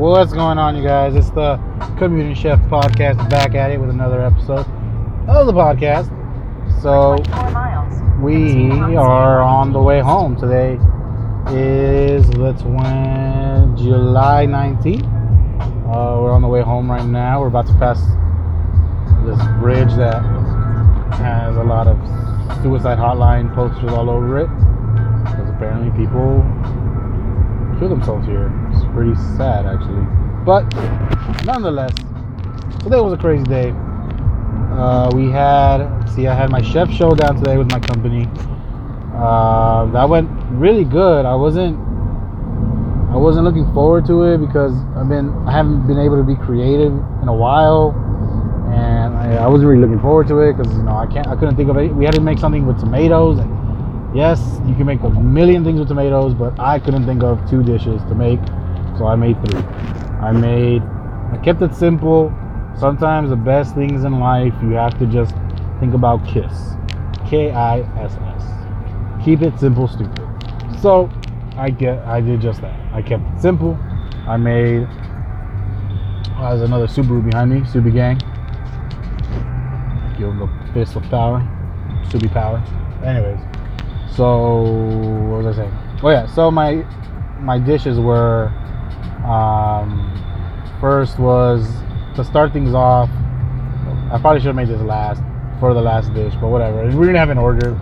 What's going on, you guys? It's the Commuting Chef Podcast back at it with another episode of the podcast. So, we are on the way home. Today is the 20, July 19th. Uh, we're on the way home right now. We're about to pass this bridge that has a lot of suicide hotline posters all over it because apparently people kill themselves here. Pretty sad, actually. But nonetheless, today was a crazy day. Uh, we had, see, I had my chef showdown today with my company. Uh, that went really good. I wasn't, I wasn't looking forward to it because I've been, I haven't been able to be creative in a while, and I, I wasn't really looking forward to it because you know I can't, I couldn't think of it. We had to make something with tomatoes and Yes, you can make a million things with tomatoes, but I couldn't think of two dishes to make, so I made three. I made, I kept it simple. Sometimes the best things in life, you have to just think about KISS. K I S S. Keep it simple, stupid. So, I get, I did just that. I kept it simple. I made, oh, there's another Subaru behind me, Subi Gang. Give a fist of power, Subi power. Anyways, so what was I saying? Oh yeah, so my my dishes were um, first was to start things off. I probably should have made this last for the last dish, but whatever. We didn't have an order.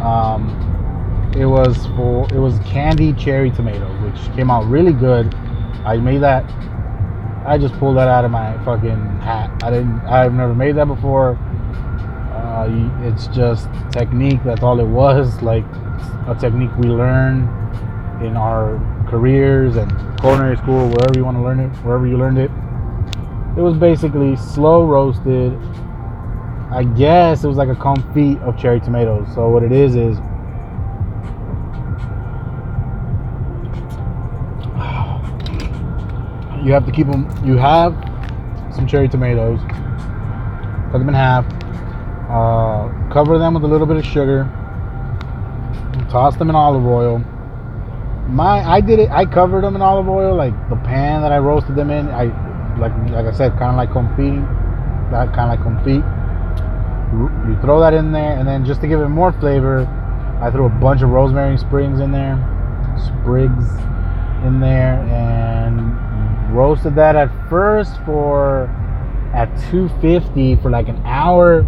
Um, it was for it was candy cherry tomatoes, which came out really good. I made that. I just pulled that out of my fucking hat. I didn't. I've never made that before. Uh, it's just technique. That's all it was. Like a technique we learn in our careers and culinary school, wherever you want to learn it, wherever you learned it. It was basically slow roasted. I guess it was like a confit of cherry tomatoes. So what it is is you have to keep them. You have some cherry tomatoes, cut them in half, uh, cover them with a little bit of sugar. Toss them in olive oil. My, I did it. I covered them in olive oil, like the pan that I roasted them in. I, like, like I said, kind of like confit. That kind of like confit. You throw that in there, and then just to give it more flavor, I threw a bunch of rosemary sprigs in there, sprigs in there, and roasted that at first for at 250 for like an hour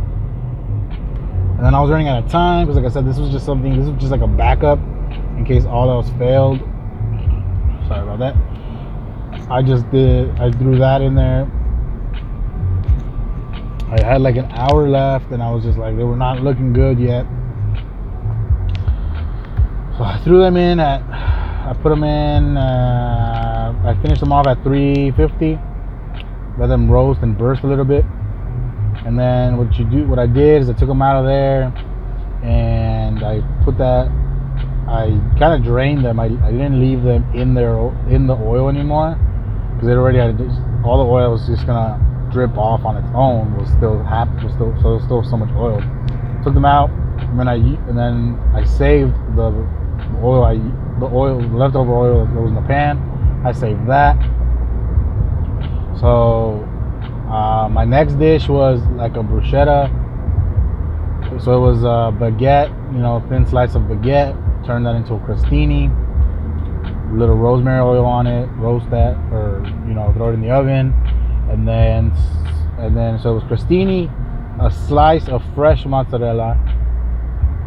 and then I was running out of time because, like I said, this was just something. This was just like a backup in case all else failed. Sorry about that. I just did. I threw that in there. I had like an hour left, and I was just like, they were not looking good yet. So I threw them in at. I put them in. Uh, I finished them off at 350. Let them roast and burst a little bit and then what you do what i did is i took them out of there and i put that i kind of drained them I, I didn't leave them in there in the oil anymore because it already had all the oil was just gonna drip off on its own was still happy was still so was still so much oil took them out and then i and then i saved the oil i the oil the leftover oil that was in the pan i saved that so uh, my next dish was like a bruschetta. So it was a baguette, you know, thin slice of baguette. Turn that into a crostini. A little rosemary oil on it. Roast that, or you know, throw it in the oven, and then and then so it was crostini, a slice of fresh mozzarella,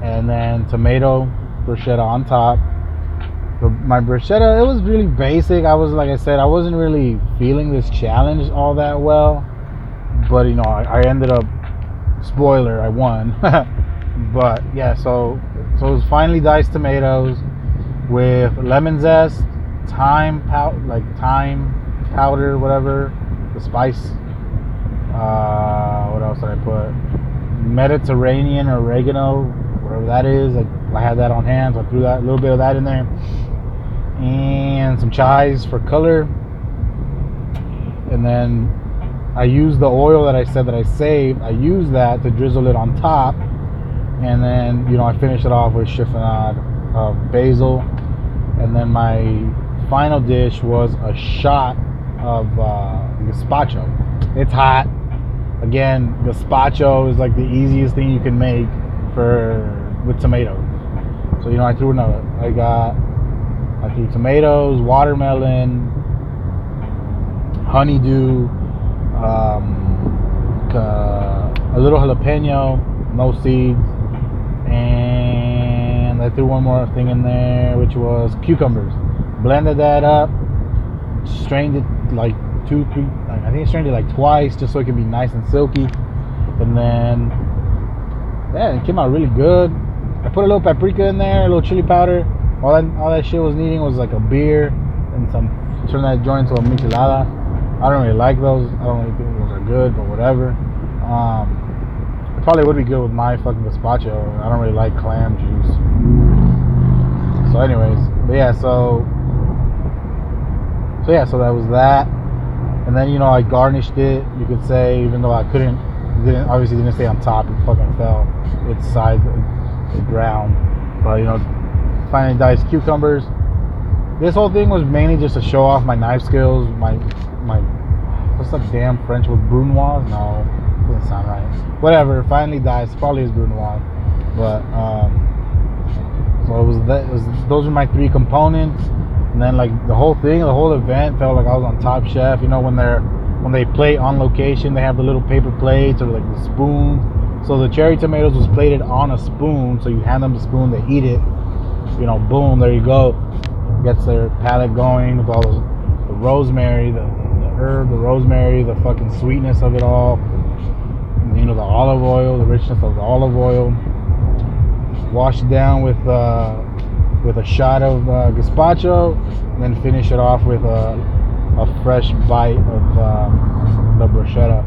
and then tomato bruschetta on top. my bruschetta, it was really basic. I was like I said, I wasn't really feeling this challenge all that well but you know, I, I ended up spoiler, I won. but yeah, so was finely diced tomatoes with lemon zest, thyme powder, like thyme powder, whatever, the spice. Uh, what else did I put? Mediterranean oregano, whatever that is. I, I had that on hand, so I threw that a little bit of that in there, and some chives for color, and then I use the oil that I said that I saved. I use that to drizzle it on top, and then you know I finish it off with chiffonade of basil, and then my final dish was a shot of uh, gazpacho. It's hot. Again, gazpacho is like the easiest thing you can make for with tomatoes. So you know, I threw another. I got I threw tomatoes, watermelon, honeydew, um, a little jalapeno, no seeds, and I threw one more thing in there, which was cucumbers. Blended that up, strained it like two, three. I think I strained it like twice, just so it can be nice and silky. And then, yeah, it came out really good. I put a little paprika in there, a little chili powder. All that, all that shit was needing was like a beer and some. Turn that joint into a michelada. I don't really like those. I don't really think those are good, but whatever. Um, probably would be good with my fucking gazpacho. I don't really like clam juice. So, anyways, but yeah, so so yeah, so that was that. And then you know I garnished it. You could say, even though I couldn't, didn't obviously didn't stay on top. It fucking fell. Its side, the ground. But you know, finally diced cucumbers. This whole thing was mainly just to show off my knife skills. My my what's that damn French with brunoise? No, Whatever. Finally dies. Probably is brunoise. But um, so it was that. Was those are my three components. And then like the whole thing, the whole event felt like I was on Top Chef. You know when they're when they plate on location, they have the little paper plates or like the spoon. So the cherry tomatoes was plated on a spoon. So you hand them the spoon, they eat it. You know, boom, there you go. Gets their palate going with all the, the rosemary, the, the herb, the rosemary, the fucking sweetness of it all. You know, the olive oil, the richness of the olive oil. Wash it down with uh, with a shot of uh, gazpacho, and then finish it off with a, a fresh bite of um, the bruschetta,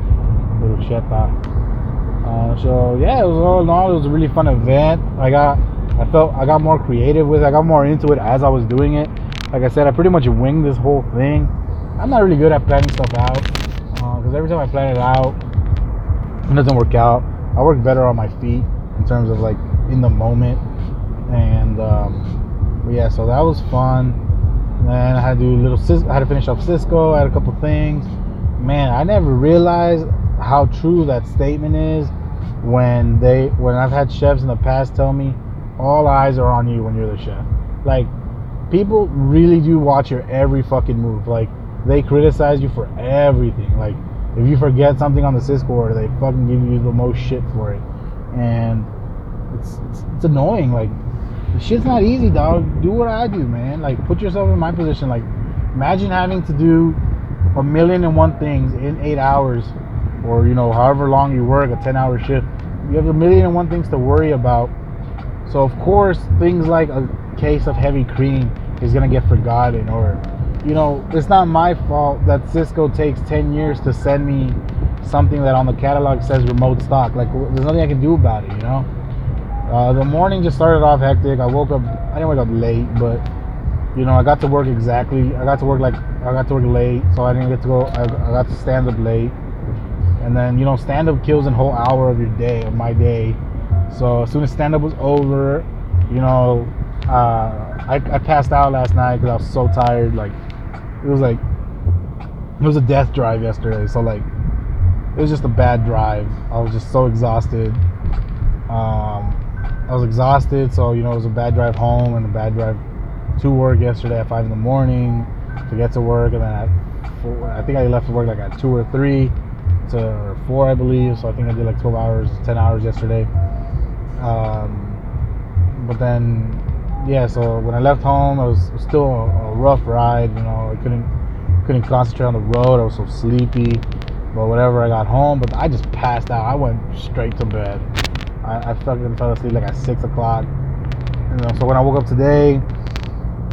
bruschetta. Uh, so yeah, it was all in all, it was a really fun event. I got, I felt, I got more creative with it. I got more into it as I was doing it. Like I said, I pretty much winged this whole thing. I'm not really good at planning stuff out because uh, every time I plan it out, it doesn't work out. I work better on my feet in terms of like in the moment, and um, yeah, so that was fun. Then I had to do a little. I had to finish up Sysco. I had a couple things. Man, I never realized how true that statement is when they when I've had chefs in the past tell me all eyes are on you when you're the chef. Like people really do watch your every fucking move. Like they criticize you for everything. Like if you forget something on the Sysco order, they fucking give you the most shit for it. And it's it's, it's annoying. Like shit's not easy, dog. Do what I do, man. Like put yourself in my position. Like imagine having to do a million and one things in eight hours or you know however long you work a 10 hour shift you have a million and one things to worry about so of course things like a case of heavy cream is to get forgotten or you know it's not my fault that sysco takes 10 years to send me something that on the catalog says remote stock. Like there's nothing i can do about it you know? Uh, the morning just started off hectic. I woke up i didn't wake up late but you know i got to work exactly i got to work like i got to work late so i didn't get to go i, I got to stand up late. And then you know stand up kills a whole hour of your day of my day. So as soon as stand up was over you know uh, I, I passed out last night because i was so tired like it was like it was a death drive yesterday. So like it was just a bad drive. I was just so exhausted. Um, i was exhausted. So you know it was a bad drive home and a bad drive to work yesterday at five in the morning to get to work. And then at four, i think i left work like at two or three to four, I believe. So I think I did like 12 hours, 10 hours yesterday. Um, but then, yeah. So when I left home, it was still a, a, rough ride. You know, I couldn't couldn't concentrate on the road. I was so sleepy. But whatever, I got home. But I just passed out. I went straight to bed. I, I fucking fell asleep like at six o'clock. You know, so when I woke up today,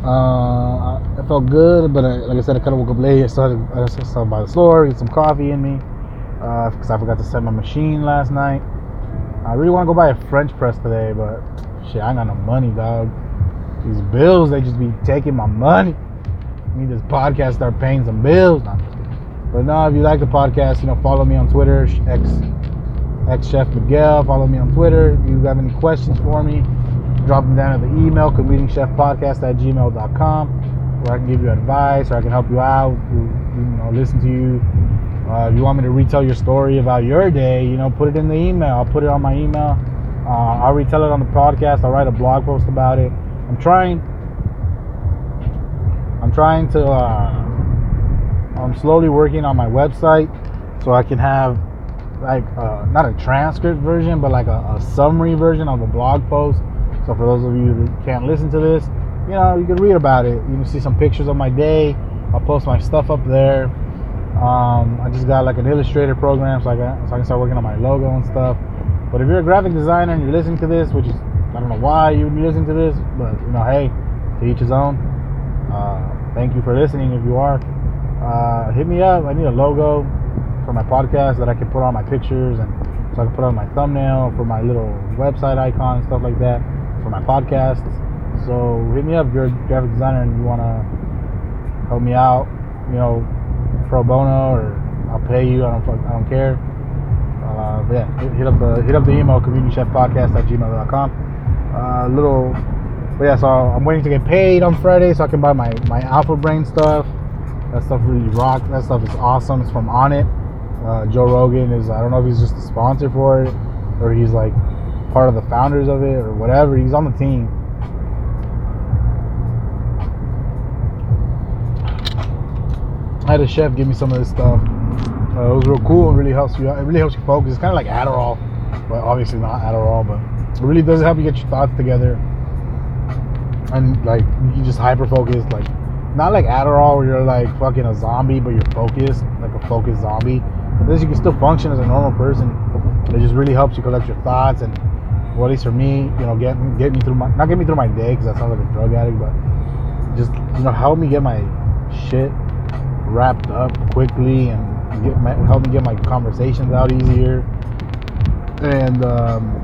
uh, I felt good, but I, like I said, I kind of woke up late. I started, I started by the store, get some coffee in me because uh, I forgot to set my machine last night. I really want to go buy a French press today, but shit, I ain't got no money, dog. These bills, they just be taking my money. I need this podcast start paying some bills. but no, if you like the podcast, you know, follow me on Twitter, X, X Chef Miguel. Follow me on Twitter. If you have any questions for me, drop them down at the email, commutingchefpodcast at gmail.com, where I can give you advice or I can help you out you know, listen to you. Uh, if you want me to retell your story about your day, you know, put it in the email. I'll put it on my email. Uh, I'll retell it on the podcast. I'll write a blog post about it. I'm trying. I'm trying to. Uh, I'm slowly working on my website so I can have like uh, not a transcript version, but like a, a, summary version of the blog post. So for those of you who can't listen to this, you know, you can read about it. You can see some pictures of my day. I'll post my stuff up there. Um, I just got like an Illustrator program, so I, so I can start working on my logo and stuff. But if you're a graphic designer and you're listening to this, which is I don't know why you would be listening to this, but you know, hey, to each his own. Uh, thank you for listening. If you are, uh, hit me up. I need a logo for my podcast that I can put on my pictures and so I can put on my thumbnail for my little website icon and stuff like that for my podcasts. So hit me up if you're a graphic designer and you want to help me out, you know, pro bono or I'll pay you. I don't I don't care. Uh, but yeah, hit, hit, up the hit up the email commutingchefpodcast at gmail.com. Uh, little, but yeah, so I'm waiting to get paid on Friday so I can buy my my Alpha Brain stuff. That stuff really rocks. That stuff is awesome. It's from Onnit. Uh, Joe Rogan is I don't know if he's just a sponsor for it or he's like part of the founders of it or whatever. He's on the team. I had a chef give me some of this stuff. Uh, it was real cool. It really helps you. It really helps you focus. It's kind of like Adderall, but obviously not Adderall. But it really does help you get your thoughts together and like you just hyper focus. Like not like Adderall where you're like fucking a zombie, but you're focused, like a focused zombie. But this you can still function as a normal person. It just really helps you collect your thoughts and, well, at least for me, you know, get get me through my not get me through my day because that sounds like a drug addict, but just you know help me get my shit wrapped up quickly and get my, help me get my conversations out easier. And um,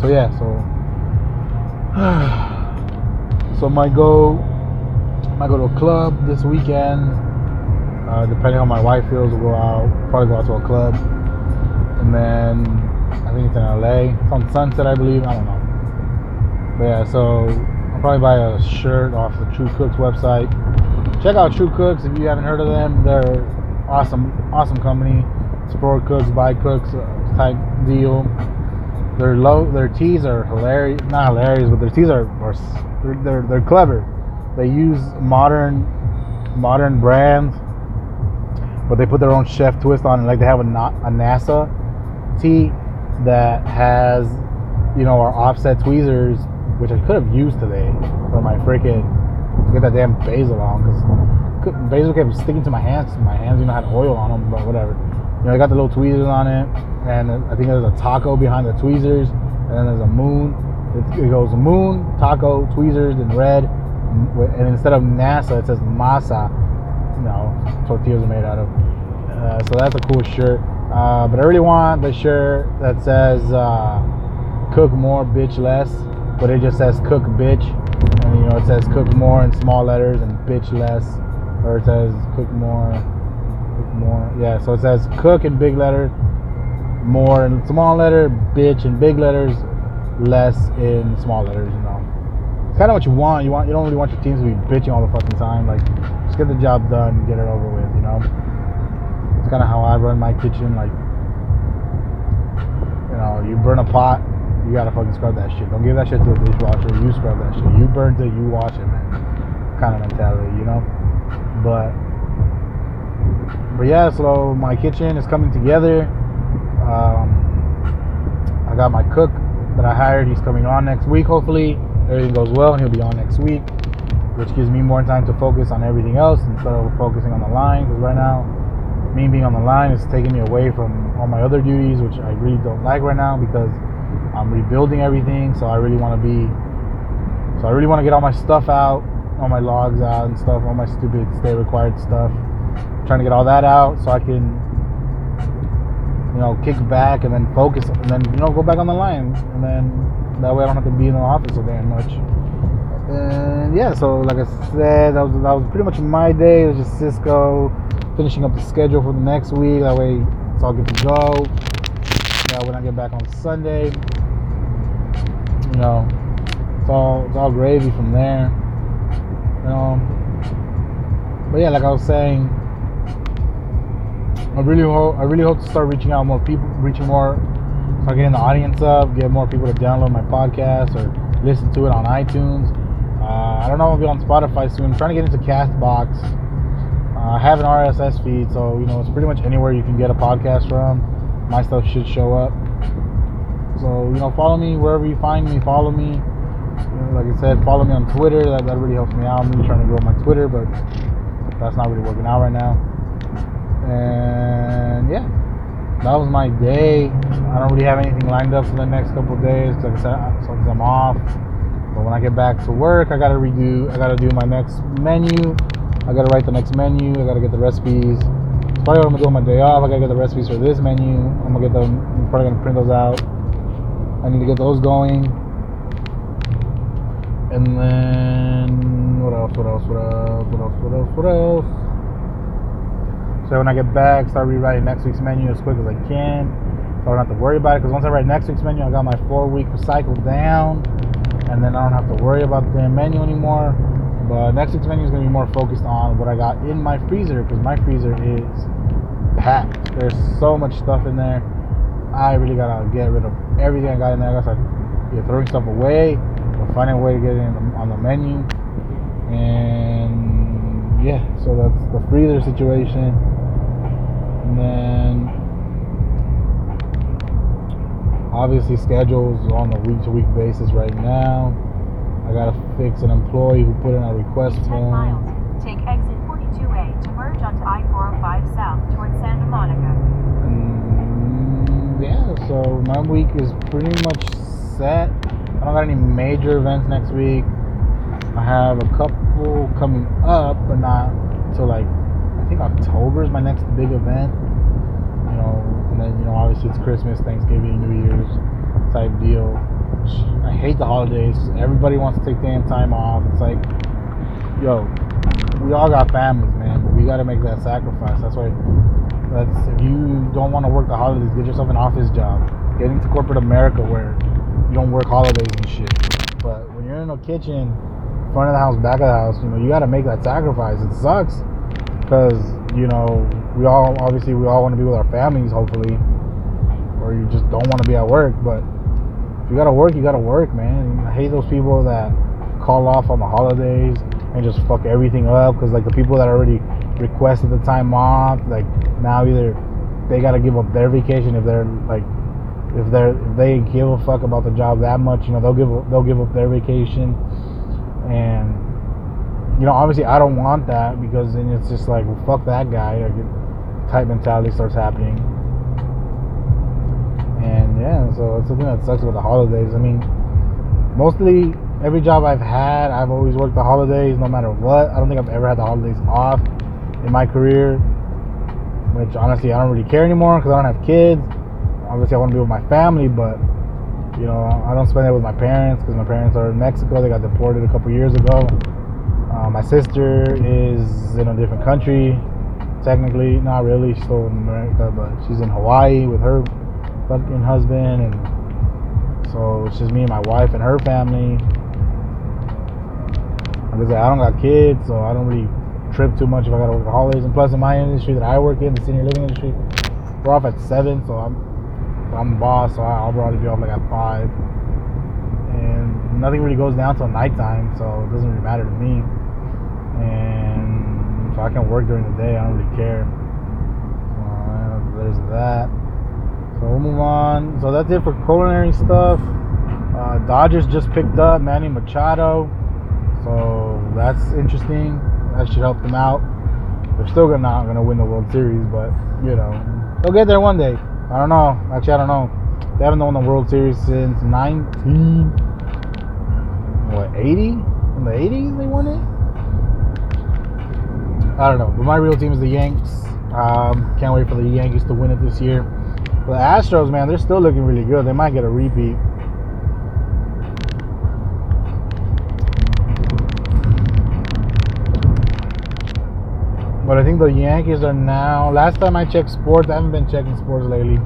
so yeah, so so my go might go to a club this weekend uh, depending on my wife feels, we'll go out, probably go out to a club. And then I think it's in LA. It's on Sunset, I believe. I don't know. But yeah, so I'll probably buy a shirt off the True Cooks website. Check out True Cooks if you haven't heard of them. They're awesome, awesome company. Sport cooks, buy cooks uh, type deal. Their low, their teas are hilarious. Not hilarious, but their teas are, are they're, they're, they're clever. They use modern modern brands but they put their own chef twist on it. Like they have a, a NASA tea that has, you know, our offset tweezers, which I could have used today for my freaking get that damn basil on because basil kept sticking to my hands. My hands, you know, had oil on them, but whatever. You know, I got the little tweezers on it, and I think there's a taco behind the tweezers, and then there's a moon. It, it goes moon, taco, tweezers in red, and instead of NASA, it says masa you know tortillas are made out of. Uh, so that's a cool shirt. Uh, but I really want the shirt that says uh, "Cook more, bitch less," but it just says "Cook bitch," and you know it says "Cook more" in small letters and "bitch less," or it says "Cook more." More. Yeah, so it says "Cook" in big letters, more in small letter, bitch in big letters, less in small letters. You know, it's kind of what you want. You want you don't really want your teams to be bitching all the fucking time. Like just get the job done, get it over with, you know. It's kind of how I run my kitchen. Like, you know, you burn a pot, you gotta fucking scrub that shit. Don't give that shit to the dishwasher. You scrub that shit. You burn it, you wash it, man. Kind of mentality, you know. But, but yeah. So my kitchen is coming together. Um, I got my cook that I hired. He's coming on next week. Hopefully, everything goes well, and he'll be on next week which gives me more time to focus on everything else instead of focusing on the line. Because right now, me being on the line is taking me away from all my other duties, which I really don't like right now because I'm rebuilding everything. So I really want to be, so I really want to get all my stuff out, all my logs out and stuff, all my stupid stay required stuff. Trying to get all that out so I can, you know, kick back and then focus and then you know go back on the line and then that way I don't have to be in the office so damn much. And yeah, so like I said, that was that was pretty much my day. It was just Sysco finishing up the schedule for the next week. That way it's all good to go. Yeah, when I get back on Sunday, you know, it's all it's all gravy from there. You know, but yeah, like I was saying, I really hope I really hope to start reaching out more people, reaching more, start getting the audience up, get more people to download my podcast or listen to it on iTunes. Uh, I don't know if I'll be on Spotify soon. I'm trying to get into Castbox. Uh, I have an RSS feed, so you know it's pretty much anywhere you can get a podcast from. My stuff should show up. So you know, follow me wherever you find me. Follow me. You know, like I said, follow me on Twitter. That, that really helps me out. I'm trying to grow my Twitter, but that's not really working out right now. And yeah, that was my day. I don't really have anything lined up for the next couple days. Like I said, I'm off. But when I get back to work, I gotta redo. I gotta do my next menu. I gotta write the next menu. I gotta get the recipes. It's probably what I'm gonna do on my day off. I gotta get the recipes for this menu. I'm gonna get them. I'm probably gonna print those out. I need to get those going. And then what else? What else? What else? What else? What else? What else? So when I get back, start rewriting next week's menu as quick as I can. So I don't have to worry about it. Because once I write next week's menu, I got my four week cycle down. And then I don't have to worry about the damn menu anymore. But next week's menu is going to be more focused on what I got in my freezer. Because my freezer is packed. There's so much stuff in there. I really got to get rid of everything I got in there. I got to start throwing stuff away or finding a way to get it on the menu. And yeah, so that's the freezer situation. And then obviously schedules on a week to week basis right now. I gotta fix an employee who put in a request In 10 form. miles, take exit 42A to merge onto I-405 south towards Santa Monica. Mm, yeah, so my week is pretty much set. I don't got any major events next week. I have a couple coming up, but not until like think October is my next big event. You know, and then you know obviously it's Christmas, Thanksgiving, New Year's type deal. I hate the holidays. Everybody wants to take damn time off. It's like, yo, we all got families, man, we got to make that sacrifice. That's why. That's if you don't want to work the holidays, get yourself an office job. Get into corporate America where you don't work holidays and shit. But when you're in a kitchen, front of the house, back of the house, you know, you got to make that sacrifice. It sucks because you know we all obviously we all want to be with our families, hopefully, or you just don't want to be at work. But if you gotta work, you gotta work, man. I hate those people that call off on the holidays and just fuck everything up because like the people that already requested the time off, like now either they gotta give up their vacation if they're like if they're if they give a fuck about the job that much, you know, they'll give they'll give up their vacation and you know, obviously I don't want that because then it's just like, well, fuck that guy. Like, type mentality starts happening. And yeah, so it's something that sucks about the holidays. I mean, mostly every job I've had, I've always worked the holidays no matter what. I don't think I've ever had the holidays off in my career, which honestly I don't really care anymore because I don't have kids. Obviously, I want to be with my family, but you know, I don't spend it with my parents because my parents are in Mexico. They got deported a couple years ago. Uh, my sister is in a different country, technically, not really. She's still in America, but she's in Hawaii with her fucking husband, and so it's just me and my wife and her family. Like I said, I don't got kids, so I don't really trip too much if I gotta work the holidays. And plus, in my industry that I work in, the senior living industry, we're off at seven, so I'm I'm the boss, so I'll probably be off like at five. And nothing really goes down till nighttime, so it doesn't really matter to me. And so I can work during the day. I don't really care. Uh, there's that. So we'll move on. So that's it for culinary stuff. Uh, Dodgers just picked up Manny Machado, so that's interesting. That should help them out. They're still gonna, not going to win the World Series, but you know they'll get there one day. I don't know. Actually, I don't know. They haven't won the World Series since 19 what 80? In the 80s they won it. I don't know. But my real team is the Yanks. Um, can't wait for the Yankees to win it this year. But the Astros, man, they're still looking really good. They might get a repeat. But I think the Yankees are now. Last time I checked sports, I haven't been checking sports lately.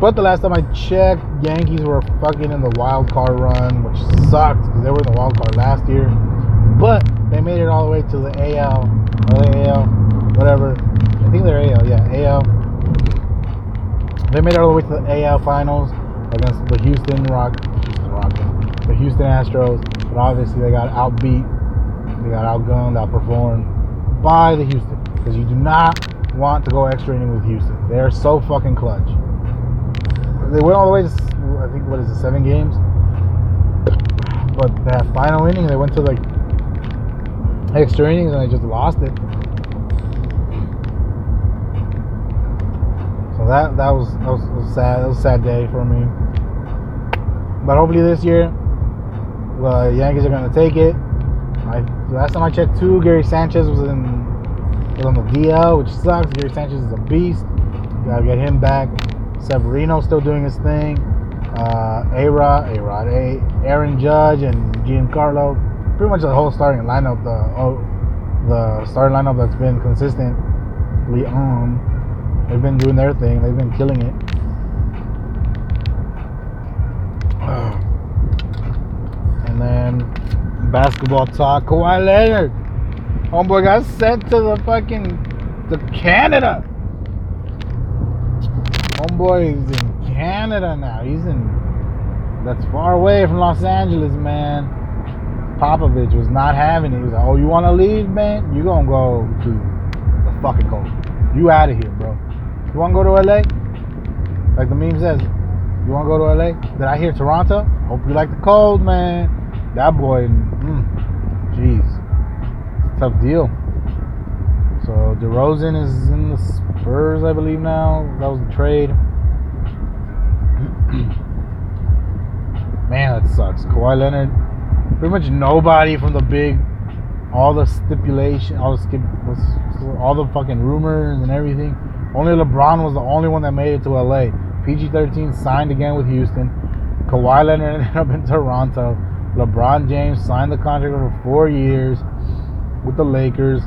But the last time I checked, Yankees were fucking in the wild card run, which sucked because they were in the wild card last year. But they made it all the way to the AL or the AL, whatever. I think they're AL, yeah, AL. They made it all the way to the AL finals against the Houston Rock, Houston Rockets, the Houston Astros, but obviously they got outbeat, they got outgunned, outperformed by the Houston because you do not want to go extra inning with Houston. They are so fucking clutch. They went all the way to I think what is it, seven games. But that final inning, they went to like extra innings and I just lost it. So that that was that was, was sad. That was a sad day for me. But hopefully this year, the Yankees are gonna take it. I last time I checked, too, Gary Sanchez was in was on the DL, which sucks. Gary Sanchez is a beast. gotta get him back. Severino still doing his thing. Uh, A Rod, A Rod, Aaron Judge, and Giancarlo. Pretty much the whole starting lineup. The oh, the starting lineup that's been consistently on. They've been doing their thing. They've been killing it. Um. And then basketball talk. Kawhi Leonard. Homeboy got sent to the fucking to Canada. Homeboy is in Canada now. He's in that's far away from Los Angeles, man. Popovich was not having it. He was like, "Oh, you want to leave, man? You gonna go to the fucking coast? You out of here, bro. You want to go to LA? Like the meme says, you want to go to LA? Did I hear Toronto? Hope you like the cold, man. That boy, mm, jeez, tough deal. So DeRozan is in the Spurs, I believe now. That was the trade. Man, that sucks. Kawhi Leonard, pretty much nobody from the big, all the stipulation, all the skip, all the fucking rumors and everything. Only LeBron was the only one that made it to LA. PG-13 signed again with Houston. Kawhi Leonard ended up in Toronto. LeBron James signed the contract for four years with the Lakers.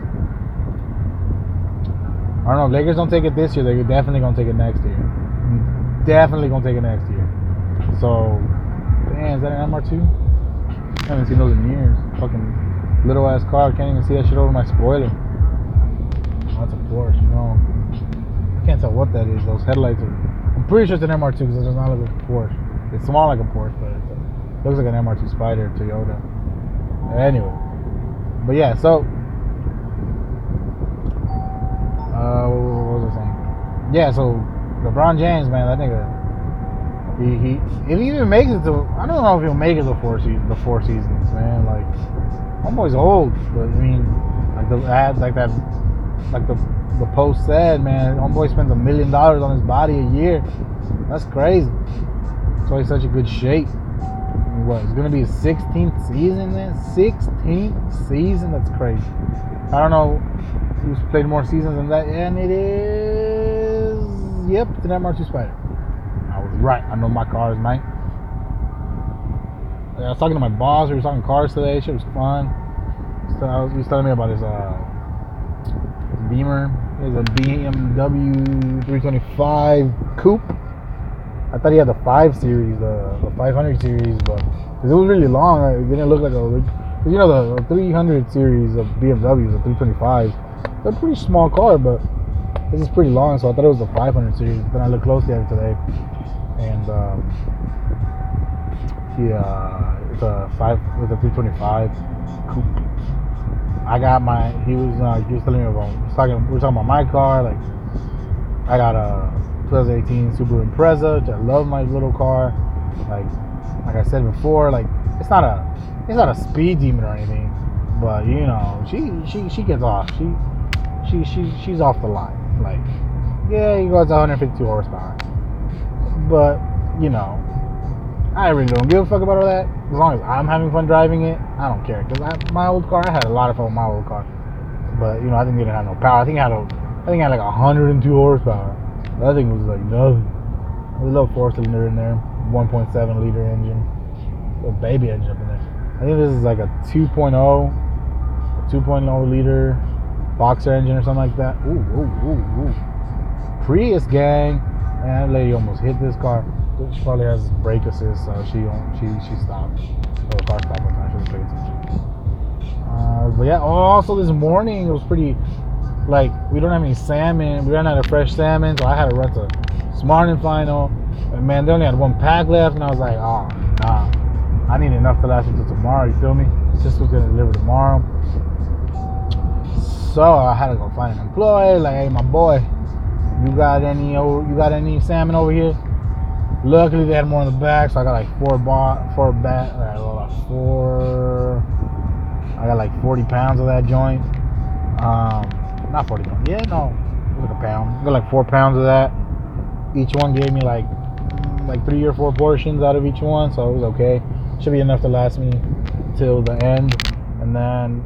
I don't know. Lakers don't take it this year. They're definitely gonna take it next year. Definitely gonna take it next year. So, damn, is that an MR2? I haven't seen those in years. Fucking little ass car. I Can't even see that shit over my spoiler. Oh, that's a Porsche, know. I can't tell what that is. Those headlights are. I'm pretty sure it's an MR2 because it does not look like a Porsche. It's small like a Porsche, but it looks like an MR2 Spider Toyota. Anyway, but yeah, so uh, what was I saying? Yeah, so LeBron James, man, that nigga. He, he if he even makes it to, I don't know if he'll make it the four the four seasons, man. Like, homeboy's old, but I mean, like the ad, like that, like the the post said, man, homeboy spends a million dollars on his body a year. That's crazy. That's why he's such a good shape. What? It's gonna be his 16th season, man. 16th season. That's crazy. I don't know who's played more seasons than that, and it is. Yep, it's an MR2 Spider. Right. I know my cars, man. I was talking to my boss. We were talking cars today. Shit was fun. So I was, he was telling me about his uh, Beamer. He has a BMW 325 Coupe. I thought he had the 5 series, the, the 500 series, but cause it was really long. It didn't look like a. You know, the 300 series of BMWs, the 325, they're a pretty small car, but this is pretty long, so I thought it was the 500 series. But then I looked closely at it today, and um, yeah, it's a five with a 325 coupe. I got my. He was uh, he was telling me about. Was talking. We were talking about my car. Like, I got a 2018 Subaru Impreza, which I love my little car. Like, like I said before, like it's not a it's not a speed demon or anything, but you know, she she she gets off. She she she she's off the line. Like, yeah, he goes 152 horsepower, but you know, I really don't give a fuck about all that. As long as I'm having fun driving it, I don't care. Cause I, my old car, I had a lot of fun with my old car, but you know, I think it didn't have no power. I think I had a, I think I had like 102 horsepower. That thing was like nothing. A little four cylinder in there, 1.7 liter engine, little baby engine up in there. I think this is like a 2.0, 2.0 liter boxer engine or something like that. Ooh, ooh, ooh, ooh. Prius gang. Man, that lady almost hit this car. She probably has brake assist, so she she she stopped. Oh, the car stopped on time. She was paying attention. Uh, But yeah, also this morning it was pretty like we don't have any salmon. We ran out of fresh salmon, so I had to run to Smart and Final. And man, they only had one pack left, and I was like, oh nah, I need enough to last until tomorrow. You feel me? Sysco's gonna deliver tomorrow. So I had to go find an employee. Like, hey, my boy, you got any? o- You got any salmon over here? Luckily, they had more in the back, so I got like four bar, four bat, uh, four. I got like 40 pounds of that joint. Um, not 40 pounds. Yeah, no, like a pound. I got like four pounds of that. Each one gave me like like three or four portions out of each one, so it was okay. Should be enough to last me till the end, and then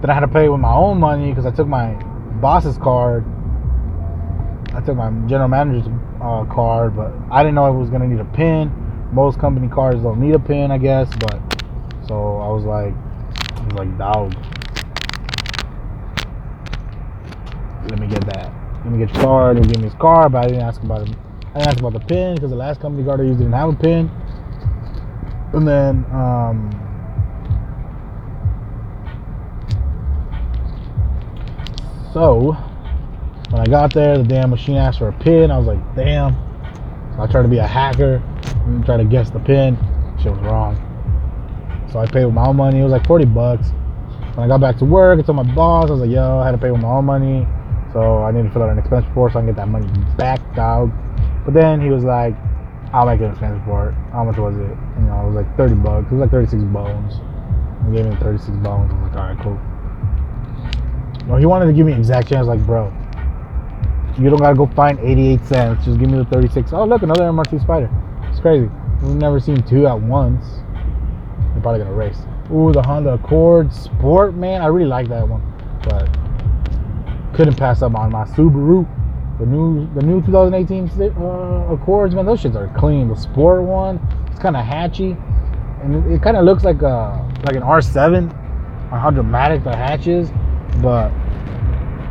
then I had to pay with my own money because I took my boss's card. I took my general manager's uh, card, but I didn't know it was gonna need a pin. Most company cards don't need a pin, I guess, but so I was like, I was like, dog, let me get that. Let me get your card. He'll give me his card, but I didn't ask about it. I didn't ask about the pin because the last company card I used didn't have a pin. And then, um, so when I got there, the damn machine asked for a pin. I was like, damn. So I tried to be a hacker and try to guess the pin. Shit was wrong. So I paid with my own money. It was like 40 bucks. When I got back to work, I told my boss, I was like, yo, I had to pay with my own money. So I need to fill out an expense report so I can get that money back, dog. But then he was like, I'll make an expense report. How much was it? You know, it was like 30 bucks. It was like 36 bones. He gave me 36 bones. I was like, all right, cool. No, he wanted to give me exact change. Like, bro, you don't gotta go find 88 cents. Just give me the 36. Oh, look, another MR2 Spider. It's crazy. We've never seen two at once. They're probably gonna race. Ooh, the Honda Accord Sport, man. I really like that one, but couldn't pass up on my Subaru. The new, the new 2018 uh, Accords, man. Those shits are clean. The Sport one, it's kind of hatchy, and it, it kind of looks like a like an R7 on how dramatic the hatch is, but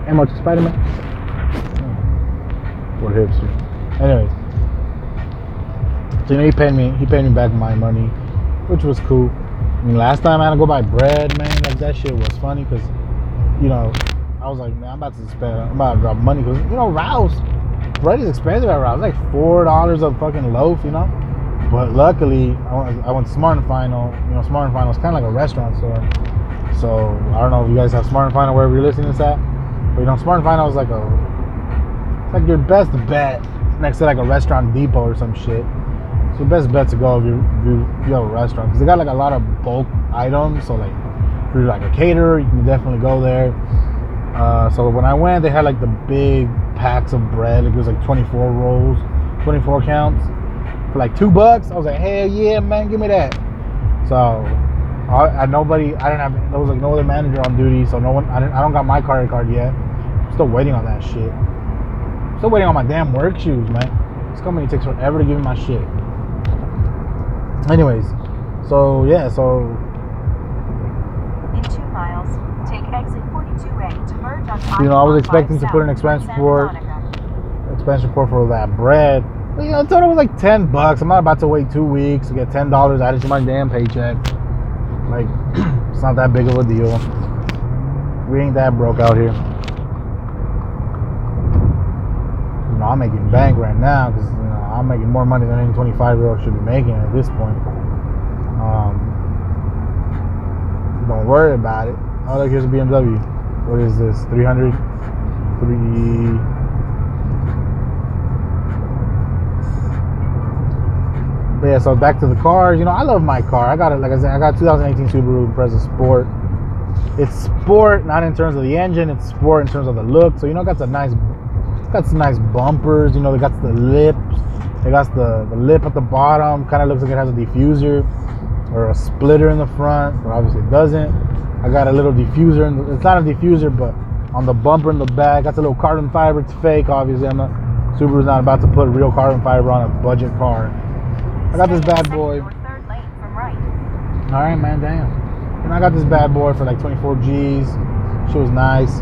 MR2 Spider-Man. What hipster. Anyways. So you know he paid me he paid me back my money, which was cool. I mean last time I had to go buy bread, man, like that shit was funny because you know, I was like, man, I'm about to spend I'm about to drop money because you know, Rouse bread is expensive at Rouse. It's like four dollars a fucking loaf, you know? But luckily I went, I went to Smart and Final, you know, Smart and Final is kinda like a restaurant store. So I don't know if you guys have Smart and Final wherever you're listening to this at. But you know, Smart and Final is like a it's like your best bet next to like a restaurant depot or some shit. It's your best bet to go if you, if you, have a restaurant because they got like a lot of bulk items. So like if you're like a caterer, you can definitely go there. Uh, so when I went, they had like the big packs of bread. It was like 24 rolls, 24 counts for like two bucks. I was like, hell yeah, man, give me that. So I, I nobody, I didn't have, there was like no other manager on duty, so no one, I, didn't, I don't got my credit card yet. I'm still waiting on that shit. Still waiting on my damn work shoes, man. This company takes forever to give me my shit. Anyways, so yeah, so In two miles, take exit 42A to merge onto You know, I was expecting to put an expense report. Expense report for that bread. You know, I thought it was like ten bucks. I'm not about to wait two weeks to get ten dollars added to my damn paycheck. Like, it's not that big of a deal. We ain't that broke out here. You know, I'm making bank right now because you know I'm making more money than any 25 year old should be making at this point. Um, don't worry about it. Oh, look, here's a BMW. What is this? 300? Three. But yeah, so back to the cars. You know, I love my car. I got it, like I said, I got a 2018 Subaru Impreza Sport. It's sport, not in terms of the engine. It's sport in terms of the look. So you know, it got some nice, got some nice bumpers. You know, they got the lips. It got the the lip at the bottom. Kind of looks like it has a diffuser or a splitter in the front, but obviously it doesn't. I got a little diffuser. In the, it's not a diffuser, but on the bumper in the back, that's a little carbon fiber. It's fake, obviously. I'm not. Subaru's not about to put real carbon fiber on a budget car. I got this bad boy. your third lane from right. All right, man, damn. And I got this bad boy for like 24 G's. She was nice.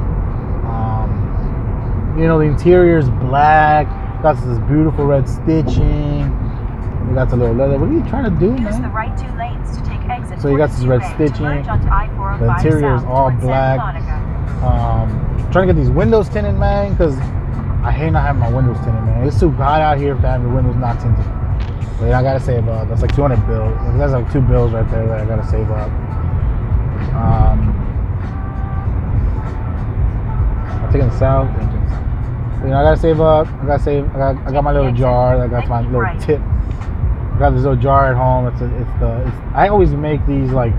Um, you know, the interior is black. Got this beautiful red stitching. We got the little leather. What are you trying to do, Use the man? right two lanes to take exit So you got this red stitching. I-405 The interior is all black. Um, trying to get these windows tinted, man, because I hate not having my windows tinted, man. It's too hot out here to have your windows not tinted. I gotta save up. That's like 200 bills. That's like two bills right there that I gotta save up. Um, I'm taking the south. You know, I gotta save up. I gotta save. I got, I got my little jar. I got my little Right. tip. I got this little jar at home. It's a, it's the. It's, I always make these like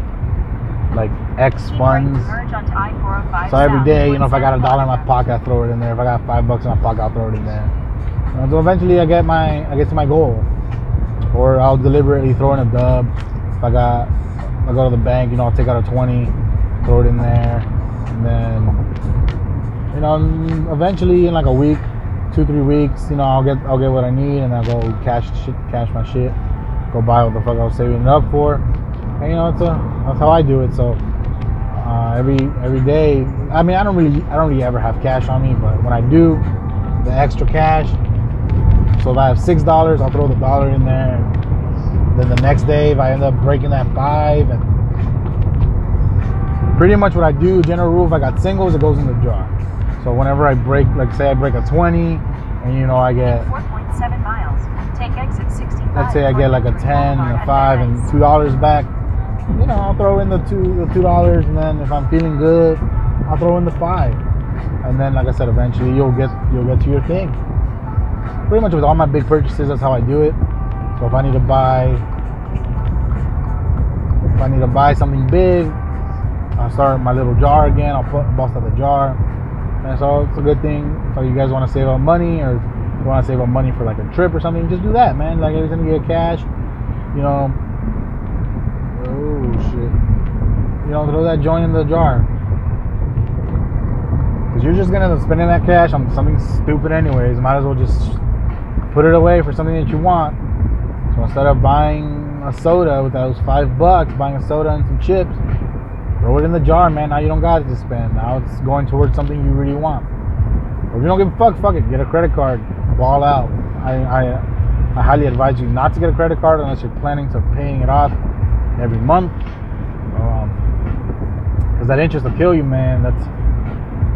like X Keep right to funds. I-405 So every day, you know, if I got a dollar in my pocket, I throw it in there. If I got five bucks in my pocket, I'll throw it in there. And so eventually, I get my, I get to my goal, or I'll deliberately throw in a dub. If I got, I go to the bank, you know, I'll take out a twenty, throw it in there, and then, you know, eventually in like a week, two three weeks, you know, I'll get, I'll get what I need, and I'll go cash shit, cash my shit, go buy what the fuck I was saving it up for, and you know, it's a, that's how I do it. So uh, every every day. I mean, I don't really I don't really ever have cash on me, but when I do, the extra cash. So if I have six dollars, I'll throw the dollar in there. Then the next day, if I end up breaking that five, and pretty much what I do, general rule, if I got singles, it goes in the jar. So whenever I break, like say I break a twenty, and you know I get 4.7 miles. Take exit 65. let's say I get like a ten and a five and two dollars back, you know, I'll throw in the two the two dollars and then if I'm feeling good, I'll throw in the five. And then like I said, eventually you'll get you'll get to your thing. Pretty much with all my big purchases, that's how I do it. So if I need to buy if I need to buy something big, I'll start my little jar again, I'll put bust out the jar. And so it's a good thing. So you guys want to save up money or you want to save up money for like a trip or something, just do that, man. Like every time you get cash, you know. Oh shit. You know, throw that joint in the jar. Cause you're just gonna end up spending that cash on something stupid anyways. Might as well just put it away for something that you want. So instead of buying a soda with those five bucks, buying a soda and some chips, throw it in the jar, man. Now you don't got it to spend. Now it's going towards something you really want. Or if you don't give a fuck, fuck it. Get a credit card. Ball out. I, I, I highly advise you not to get a credit card unless you're planning to paying it off every month. Because that interest will kill you, man. That's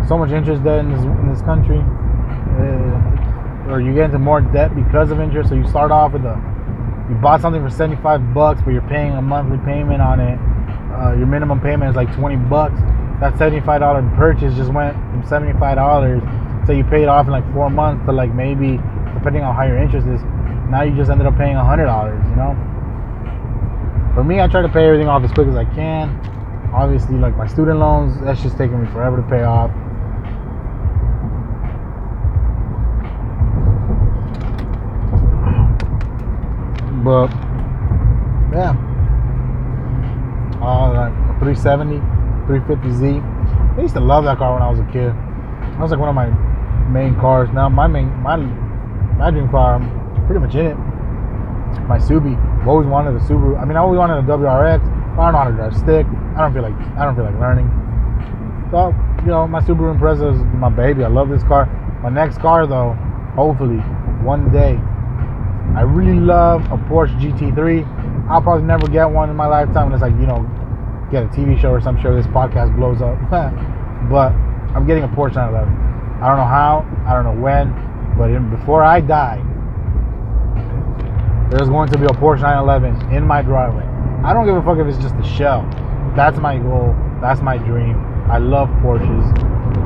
so much interest in this, in this country. Uh, or you get into more debt because of interest. So you start off with a, you bought something for 75 bucks, but you're paying a monthly payment on it. Uh, your minimum payment is like 20 bucks. That $75 purchase just went from $75 so you paid off in like four months to like maybe, depending on how your interest is, now you just ended up paying $100, you know? For me, I try to pay everything off as quick as I can. Obviously, like my student loans, that's just taking me forever to pay off. But yeah, uh, like a 370, 350Z. I used to love that car when I was a kid. That was like one of my main cars. Now my main my my dream car, I'm pretty much in it. My Subi. I've always wanted a Subaru. I mean, I always wanted a WRX. I don't know how to drive stick. I don't feel like I don't feel like learning. So you know, my Subaru Impreza is my baby. I love this car. My next car though, hopefully one day, I really love a Porsche GT3. I'll probably never get one in my lifetime unless I, you know, get a TV show or some show. This podcast blows up. but I'm getting a Porsche 911. I don't know how. I don't know when. But in, before I die, there's going to be a Porsche 911 in my driveway. I don't give a fuck if it's just a shell. That's my goal. That's my dream. I love Porsches.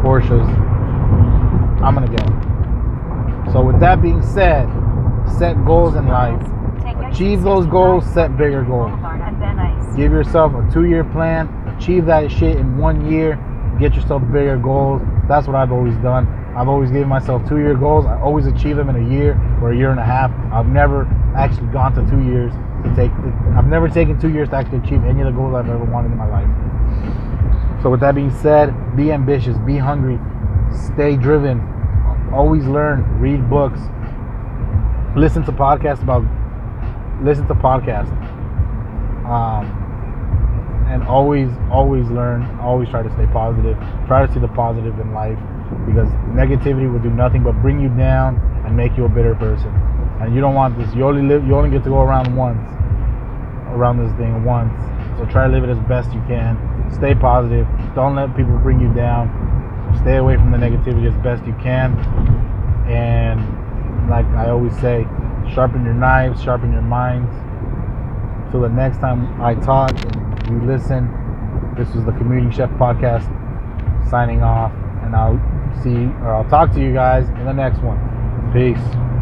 Porsches. I'm gonna get one. So with that being said, set goals in life. Achieve those goals, set bigger goals. Boulevard and Van Nuys. Give yourself a two year plan, achieve that shit in one year, get yourself bigger goals. That's what I've always done. I've always given myself two year goals. I always achieve them in a year or a year and a half. I've never actually gone to two years to take, I've never taken two years to actually achieve any of the goals I've ever wanted in my life. So, with that being said, be ambitious, be hungry, stay driven, always learn, read books, listen to podcasts about, listen to podcasts. Um, and always always learn always try to stay positive try to see the positive in life because negativity will do nothing but bring you down and make you a bitter person and you don't want this you only live you only get to go around once around this thing once So try to live it as best you can. Stay positive. Don't let people bring you down. Stay away from the negativity as best you can. And like I always say, sharpen your knives, sharpen your minds. Till the next time I talk and you listen, this was the Commuting Chef Podcast signing off. And I'll see or I'll talk to you guys in the next one. Peace.